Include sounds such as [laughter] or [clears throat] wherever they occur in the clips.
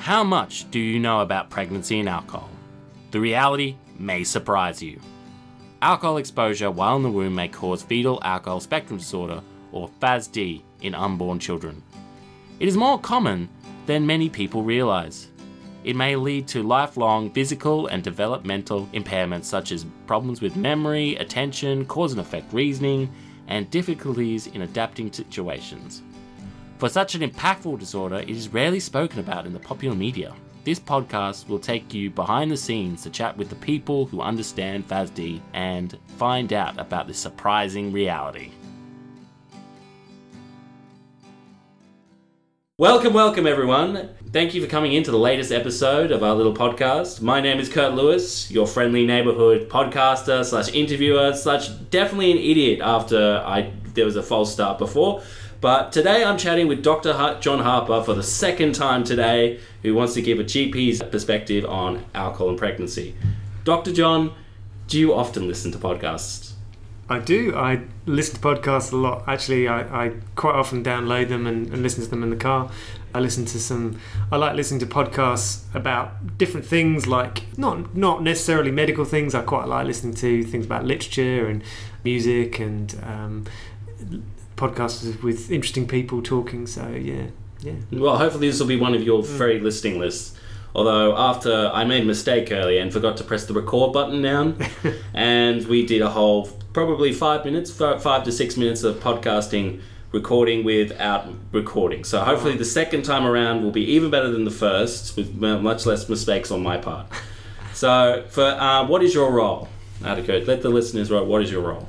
How much do you know about pregnancy and alcohol? The reality may surprise you. Alcohol exposure while in the womb may cause fetal alcohol spectrum disorder, or FASD, in unborn children. It is more common than many people realize. It may lead to lifelong physical and developmental impairments such as problems with memory, attention, cause and effect reasoning, and difficulties in adapting to situations. For such an impactful disorder, it is rarely spoken about in the popular media. This podcast will take you behind the scenes to chat with the people who understand FASD and find out about this surprising reality. Welcome, welcome, everyone. Thank you for coming into the latest episode of our little podcast. My name is Kurt Lewis, your friendly neighborhood podcaster slash interviewer slash definitely an idiot after I there was a false start before. But today I'm chatting with Dr. John Harper for the second time today, who wants to give a GP's perspective on alcohol and pregnancy. Dr. John, do you often listen to podcasts? I do. I listen to podcasts a lot. Actually, I, I quite often download them and, and, listen to them in the car. I listen to some. I like listening to podcasts about different things, like not not necessarily medical things. I quite like listening to things about literature and music and um, podcasts with interesting people talking. So yeah, yeah. Well, hopefully this will be one of your mm. very listening lists. Although after I made a mistake earlier and forgot to press the record button down, [laughs] and we did a whole probably five minutes, five to six minutes of podcasting, recording without recording. So hopefully the second time around will be even better than the first, with much less mistakes on my part. So for uh, what is your role, Attica? Let the listeners know what is your role.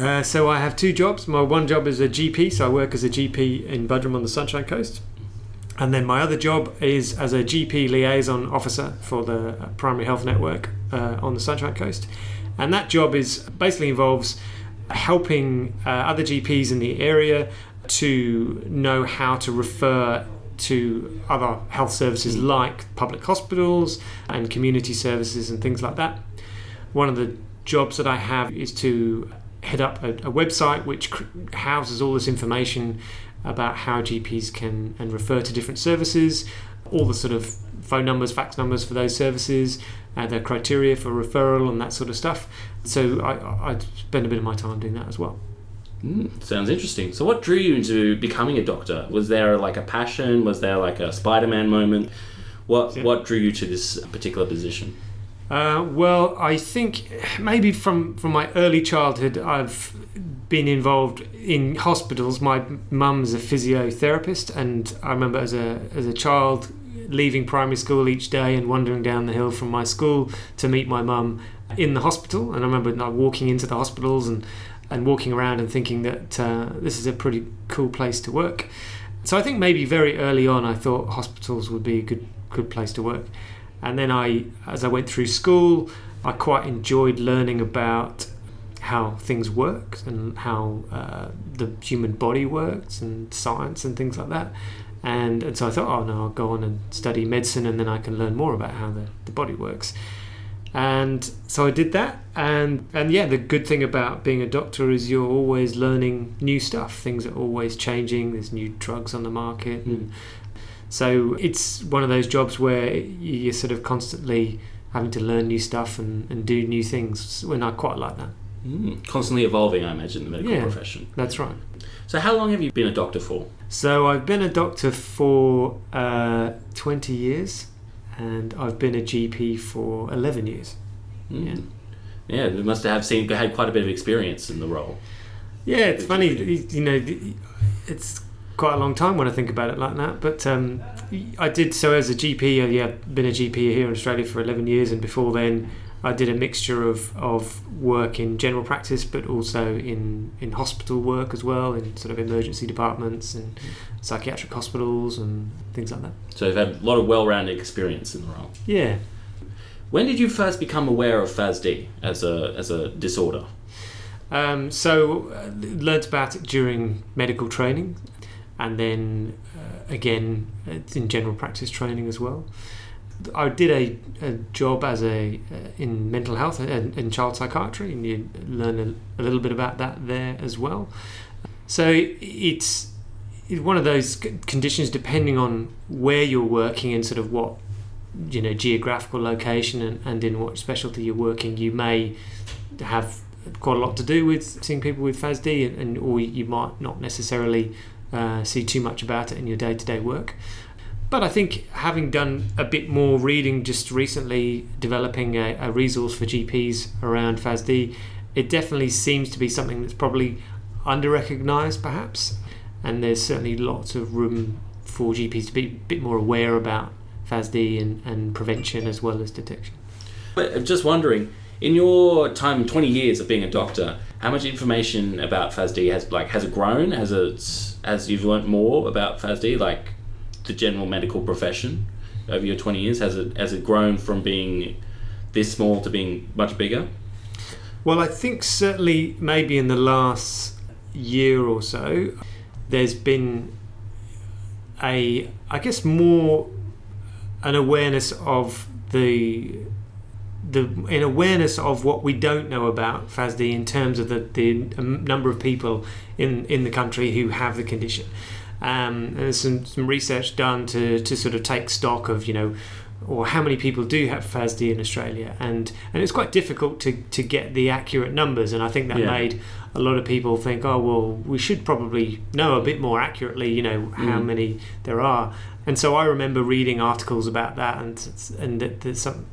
Uh, so I have two jobs. My one job is a GP, so I work as a GP in Buderim on the Sunshine Coast. And then my other job is as a GP liaison officer for the Primary Health Network uh, on the Sunshine Coast. And that job is basically involves helping uh, other GPs in the area to know how to refer to other health services like public hospitals and community services and things like that. One of the jobs that I have is to head up a, a website which houses all this information about how GPs can and refer to different services, all the sort of phone numbers, fax numbers for those services, uh, their criteria for referral, and that sort of stuff. So I, I spend a bit of my time doing that as well. Mm, sounds interesting. So, what drew you into becoming a doctor? Was there like a passion? Was there like a Spider-Man moment? What yeah. what drew you to this particular position? Uh, well, I think maybe from from my early childhood, I've been involved in hospitals. My mum's a physiotherapist, and I remember as a as a child leaving primary school each day and wandering down the hill from my school to meet my mum in the hospital. And I remember like, walking into the hospitals and and walking around and thinking that uh, this is a pretty cool place to work. So I think maybe very early on, I thought hospitals would be a good good place to work. And then I, as I went through school, I quite enjoyed learning about how things worked and how uh, the human body works and science and things like that. And, and so I thought, oh no, I'll go on and study medicine and then I can learn more about how the, the body works. And so I did that. And, and yeah, the good thing about being a doctor is you're always learning new stuff. Things are always changing. There's new drugs on the market. Mm. And so it's one of those jobs where you're sort of constantly having to learn new stuff and, and do new things. We're not quite like that. Mm, constantly evolving, I imagine, the medical yeah, profession. That's right. So, how long have you been a doctor for? So, I've been a doctor for uh, 20 years and I've been a GP for 11 years. Mm. Yeah. Yeah, you must have seen had quite a bit of experience in the role. Yeah, it's funny, you know, it's quite a long time when I think about it like that. But um, I did so as a GP. Uh, yeah, been a GP here in Australia for eleven years, and before then, I did a mixture of, of work in general practice, but also in, in hospital work as well, in sort of emergency departments and psychiatric hospitals and things like that. So you've had a lot of well-rounded experience in the role. Yeah. When did you first become aware of FASD as a as a disorder? Um, so uh, learnt about it during medical training and then uh, again in general practice training as well. I did a, a job as a uh, in mental health and in child psychiatry, and you learn a, a, little bit about that there as well. So it's it's one of those conditions depending on where you're working and sort of what you know geographical location and, and in what specialty you're working you may have quite a lot to do with seeing people with FASD and, and or you might not necessarily uh, see too much about it in your day-to-day work but I think having done a bit more reading just recently, developing a, a resource for GPs around FASD, it definitely seems to be something that's probably under recognised perhaps and there's certainly lots of room for GPs to be a bit more aware about FASD and, and prevention as well as detection. But I'm just wondering, in your time, 20 years of being a doctor, how much information about FASD has like has it grown? Has it as you've learnt more about FASD, like the general medical profession over your 20 years? Has it has it grown from being this small to being much bigger? Well, I think certainly maybe in the last year or so, there's been a, I guess, more an awareness of the the an awareness of what we don't know about FASD in terms of the, the number of people in, in the country who have the condition. Um, and there's some, some research done to, to sort of take stock of, you know, or how many people do have FASD in Australia, and and it's quite difficult to to get the accurate numbers, and I think that yeah. made a lot of people think, oh well, we should probably know a bit more accurately, you know, how mm. many there are, and so I remember reading articles about that, and and that, that some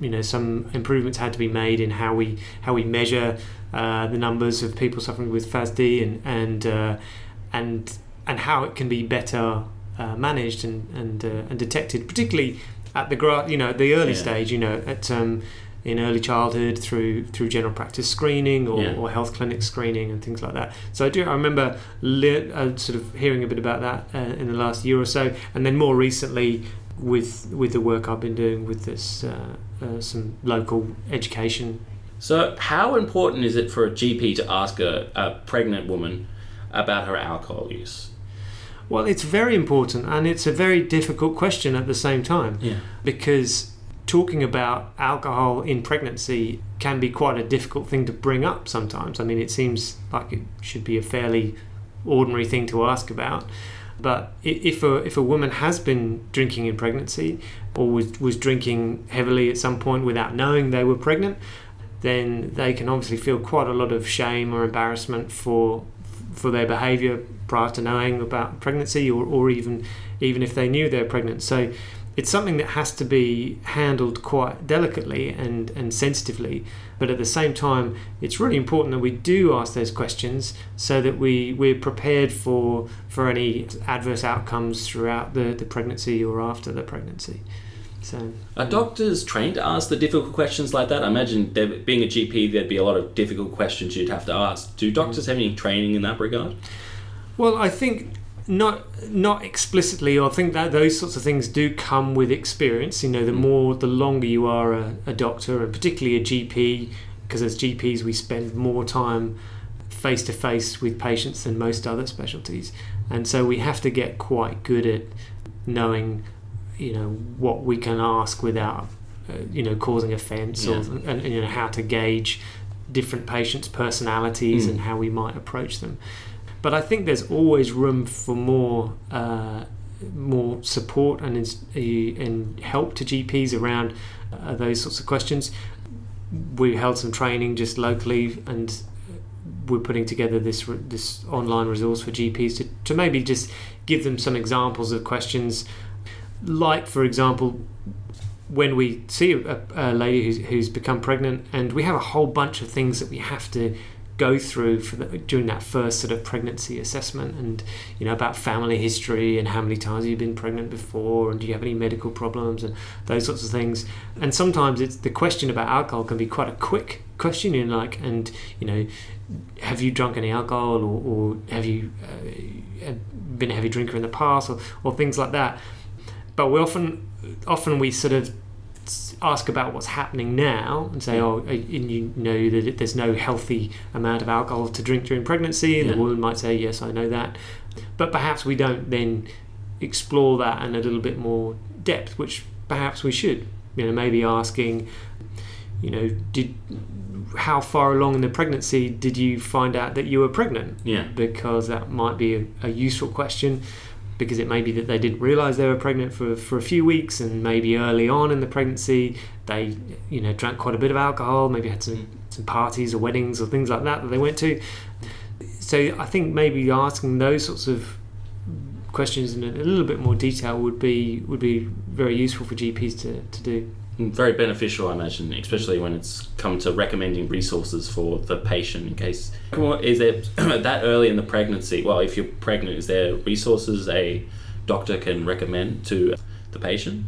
you know some improvements had to be made in how we how we measure uh, the numbers of people suffering with FASD and and uh, and and how it can be better uh, managed and and uh, and detected, particularly at the gra- you know the early yeah. stage, you know at um, in early childhood through through general practice screening or, yeah. or health clinic screening and things like that. So I do I remember li- uh, sort of hearing a bit about that uh, in the last year or so, and then more recently with with the work I've been doing with this uh, uh some local education. So how important is it for a GP to ask a, a pregnant woman about her alcohol use? Well, it's very important, and it's a very difficult question at the same time. Yeah. Because talking about alcohol in pregnancy can be quite a difficult thing to bring up sometimes. I mean, it seems like it should be a fairly ordinary thing to ask about. But if a, if a woman has been drinking in pregnancy or was, was drinking heavily at some point without knowing they were pregnant, then they can obviously feel quite a lot of shame or embarrassment for for their behaviour prior to knowing about pregnancy or, or even even if they knew they're pregnant. So it's something that has to be handled quite delicately and, and sensitively. But at the same time, it's really important that we do ask those questions so that we, we're prepared for, for any adverse outcomes throughout the, the pregnancy or after the pregnancy. So, are doctors trained to ask the difficult questions like that? I imagine being a GP, there'd be a lot of difficult questions you'd have to ask. Do doctors have any training in that regard? Well, I think not not explicitly. I think that those sorts of things do come with experience. You know, the mm. more, the longer you are a, a doctor, and particularly a GP, because as GPs we spend more time face to face with patients than most other specialties, and so we have to get quite good at knowing you know what we can ask without uh, you know causing offence yeah. or and, and, you know how to gauge different patients' personalities mm. and how we might approach them. But I think there's always room for more uh, more support and and help to GPs around uh, those sorts of questions. We held some training just locally and we're putting together this this online resource for GPs to, to maybe just give them some examples of questions like for example when we see a, a lady who's, who's become pregnant and we have a whole bunch of things that we have to go through for the, during that first sort of pregnancy assessment and you know about family history and how many times you've been pregnant before and do you have any medical problems and those sorts of things. And sometimes it's the question about alcohol can be quite a quick question you know like and you know have you drunk any alcohol or, or have you uh, been a heavy drinker in the past or, or things like that. But we often often we sort of ask about what's happening now and say, oh, uh, and you know that there's no healthy amount of alcohol to drink during pregnancy, and yeah. the woman might say, yes, I know that, but perhaps we don't then explore that in a little bit more depth, which perhaps we should. You know, maybe asking, you know, did how far along in the pregnancy did you find out that you were pregnant? Yeah. Because that might be a, a useful question because it may be that they didn't realize they were pregnant for, for a few weeks and maybe early on in the pregnancy they you know drank quite a bit of alcohol maybe had some, some parties or weddings or things like that that they went to. So i think maybe asking those sorts of questions in a, little bit more detail would be would be very useful for gps to, to do very beneficial, I imagine, especially when it's come to recommending resources for the patient in case. Is there [clears throat] that early in the pregnancy? Well, if you're pregnant, is there resources a doctor can recommend to the patient?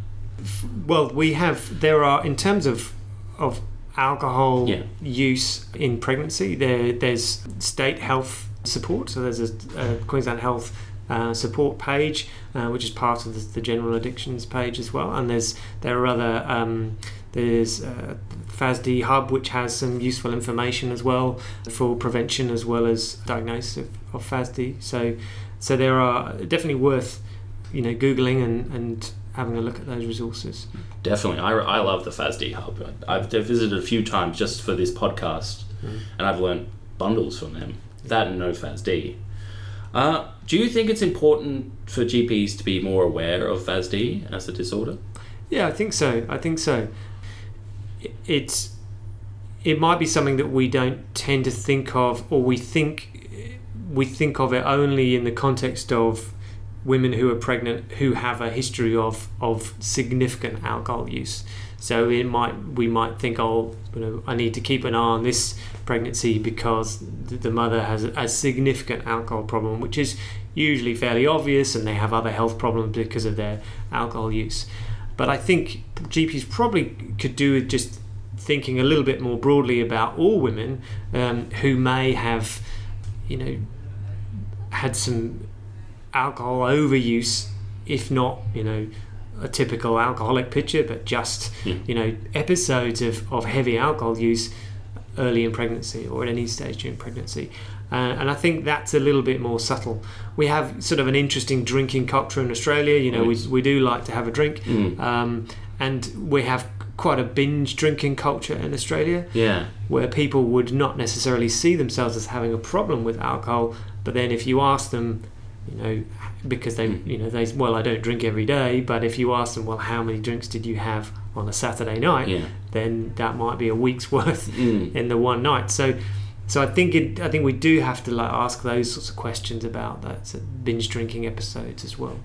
Well, we have. There are in terms of of alcohol Yeah. use in pregnancy. There, there's state health support. So there's a, a Queensland Health uh, support page, uh, which is part of the, the general addictions page as well. And there's there are other um, there's uh, FASD Hub, which has some useful information as well for prevention as well as diagnosis of, of FASD. So so there are definitely worth you know googling and, and having a look at those resources. Definitely, I, I love the FASD hub. I've visited a few times just for this podcast, Mm. and I've learned bundles from them. That and no FASD. Uh, do you think it's important for GPs to be more aware of FASD as a disorder? Yeah, I think so. I think so. It's it might be something that we don't tend to think of, or we think we think of it only in the context of women who are pregnant who have a history of of significant alcohol use. So it might we might think, oh, you know, I need to keep an eye on this pregnancy because the mother has a, significant alcohol problem, which is usually fairly obvious, and they have other health problems because of their alcohol use. But I think GPs probably could do with just thinking a little bit more broadly about all women um, who may have, you know, had some alcohol overuse, if not, you know, a typical alcoholic picture, but just, Yeah. you know, episodes of, of heavy alcohol use early in pregnancy or at any stage during pregnancy. Uh, and I think that's a little bit more subtle. We have sort of an interesting drinking culture in Australia. You know, we, we do like to have a drink. Mm. Um, and we have quite a binge drinking culture in Australia Yeah. where people would not necessarily see themselves as having a problem with alcohol, but then if you ask them, you know, because they, Mm. you know, they, well, I don't drink every day, but if you ask them, well, how many drinks did you have on a Saturday night, Yeah. then that might be a week's [laughs] worth Mm. in the one night. So, so I think it, I think we do have to like ask those sorts of questions about that so binge drinking episodes as well.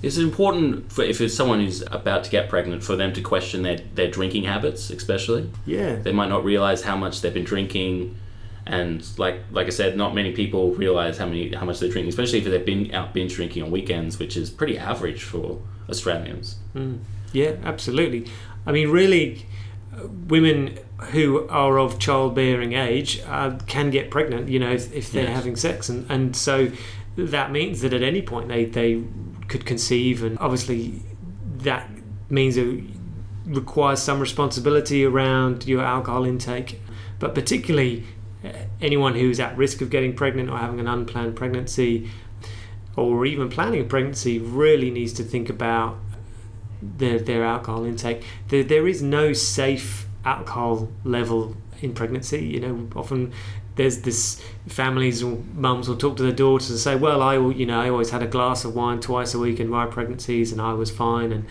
Is it important for if it's someone who's about to get pregnant for them to question their, their drinking habits, especially? Yeah, They might not realize how much they've been drinking, and like like I said, not many people realize how many how much they're drinking, especially if they've been out binge drinking on weekends, which is pretty average for Australians. Mm. Yeah, absolutely. I mean, really, women who are of childbearing age uh, can get pregnant, you know, if, if they're Yes. having sex. And, and so that means that at any point they, they could conceive. And obviously, that means it requires some responsibility around your alcohol intake. But particularly, uh, anyone who's at risk of getting pregnant or having an unplanned pregnancy or even planning a pregnancy really needs to think about their their alcohol intake. There, there is no safe alcohol level in pregnancy. You know, often there's this families or mums will talk to their daughters and say, "Well, I you know I always had a glass of wine twice a week in my pregnancies, and I was fine." And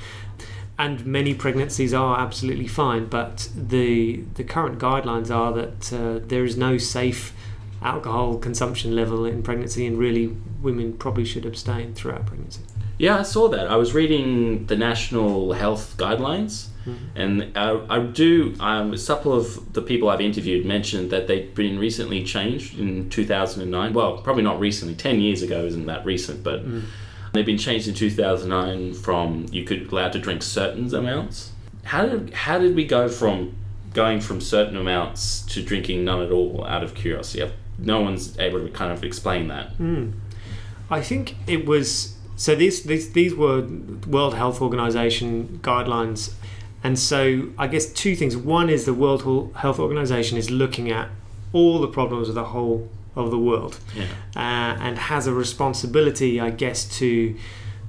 and many pregnancies are absolutely fine, but the the current guidelines are that uh, there is no safe alcohol consumption level in pregnancy, and really women probably should abstain throughout pregnancy. Yeah, I saw that. I was reading the national health guidelines, and uh, I do. Um, a couple of the people I've interviewed mentioned that they've been recently changed in 2009. Well, probably not recently. Ten years ago isn't that recent, but they've been changed in 2009 from you could allowed to drink certain amounts. How did how did we go from going from certain amounts to drinking none at all? Out of curiosity, no one's able to kind of explain that. Mm. I think it was so. These these these were World Health Organization guidelines, and so I guess two things. One is the World Health Organization is looking at all the problems of the whole of the world, Yeah. uh, and has a responsibility, I guess, to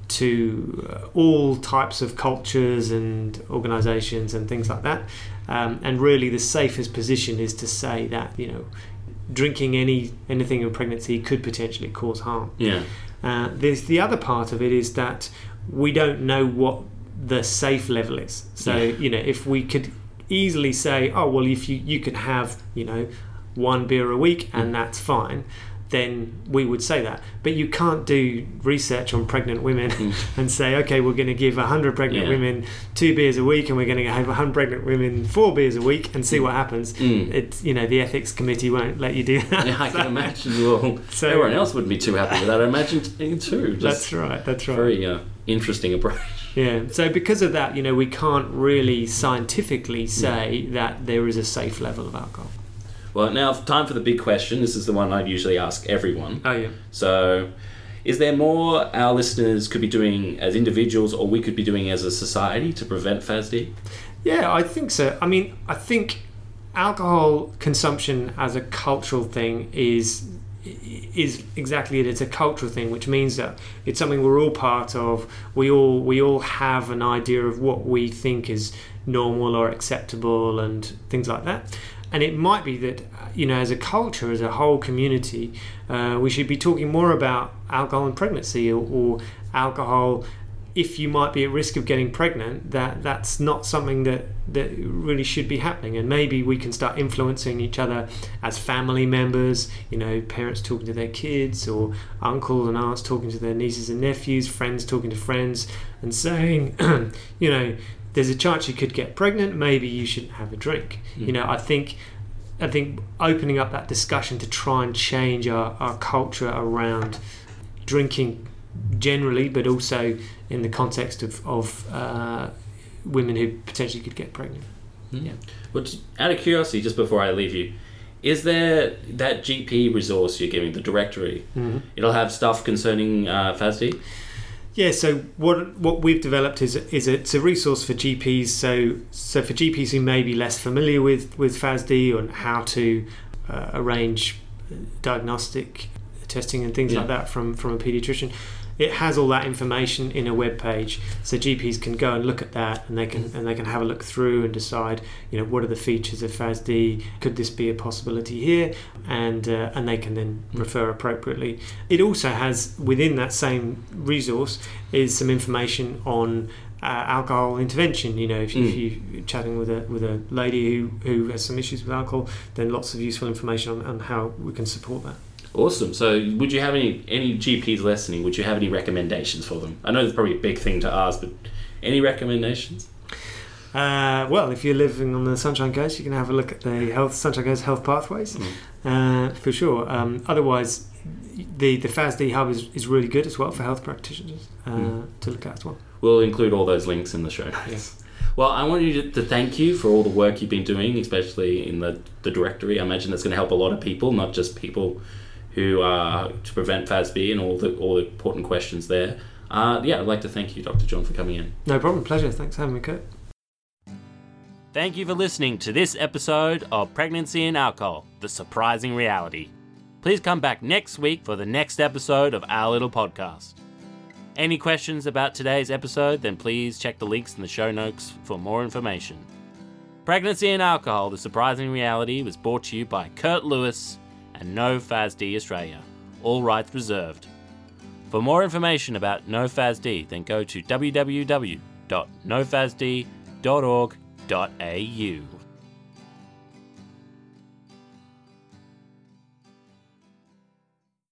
to uh, all types of cultures and organisations and things like that. Um, and really, the safest position is to say that you know, drinking any anything in pregnancy could potentially cause harm. Yeah. Uh, there's the other part of it is that we don't know what the safe level is. So Yeah. you know, if we could easily say, oh well, if you you can have you know one beer a week and that's fine, then we would say that. But you can't do research on pregnant women [laughs] and say, okay, we're going to give 100 pregnant Yeah. women two beers a week and we're going to have 100 pregnant women four beers a week and see what happens. Mm. It's, you know, the ethics committee won't let you do that. Yeah, I can [laughs] imagine. Well, So- everyone else wouldn't be too happy with that. I imagine too. Just That's right, that's right. very uh, interesting approach. Yeah. So because of that, you know, we can't really scientifically say that there is a safe level of alcohol. Well, now time for the big question. This is the one I usually ask everyone. Oh yeah. So, is there more our listeners could be doing as individuals, or we could be doing as a society to prevent FASD? Yeah, I think so. I mean, I think alcohol consumption as a cultural thing is is exactly it. It's a cultural thing, which means that it's something we're all part of. We all we all have an idea of what we think is normal or acceptable and things like that. And it might be that you know, as a culture, as a whole community, uh, we should be talking more about alcohol and pregnancy or, or alcohol if you might be at risk of getting pregnant, that that's not something that that really should be happening. And maybe we can start influencing each other as family members. You know, parents talking to their kids, or uncles and aunts talking to their nieces and nephews, friends talking to friends, and saying, [clears throat] you know, there's a chance you could get pregnant. Maybe you shouldn't have a drink. You know, I think. I think opening up that discussion to try and change our, our culture around drinking generally, but also in the context of, of uh, women who potentially could get pregnant. Yeah. But out of curiosity, just before I leave you, is there that GP resource you're giving, the directory? Mm-hmm. It'll have stuff concerning uh, FASD? Yeah, so what what we've developed is is it's a resource for GPs. So so for GPs who may be less familiar with with FASD and how to uh, arrange diagnostic testing and things Yeah. like that from from a pediatrician. It has all that information in a web page, so GPs can go and look at that, and they can and they can have a look through and decide, you know, what are the features of FASD? Could this be a possibility here? And uh, and they can then refer appropriately. It also has within that same resource is some information on uh, alcohol intervention. You know, if, you, if Mm. you're chatting with a with a lady who, who has some issues with alcohol, then lots of useful information on, on how we can support that. Awesome. So, would you have any any GPs listening? Would you have any recommendations for them? I know it's probably a big thing to ask, but any recommendations? Uh, well, if you're living on the Sunshine Coast, you can have a look at the health Sunshine Coast Health Pathways uh, for sure. Um, otherwise, the the FASD hub is, is really good as well for health practitioners uh, Mm. to look at as well. We'll include all those links in the show notes. [laughs] Yes. Well, I want you to, to thank you for all the work you've been doing, especially in the, the directory. I imagine that's going to help a lot of people, not just people who are to prevent FASD and all the all the important questions there. Uh, yeah, I'd like to thank you, Dr. John, for coming in. No problem. Pleasure. Thanks for having me, Kurt. Thank you for listening to this episode of Pregnancy and Alcohol The Surprising Reality. Please come back next week for the next episode of our little podcast. Any questions about today's episode, then please check the links in the show notes for more information. Pregnancy and Alcohol The Surprising Reality was brought to you by Kurt Lewis and No FASD Australia. All rights reserved. For more information about No NoFASD, then go to www.nofasd.org.au.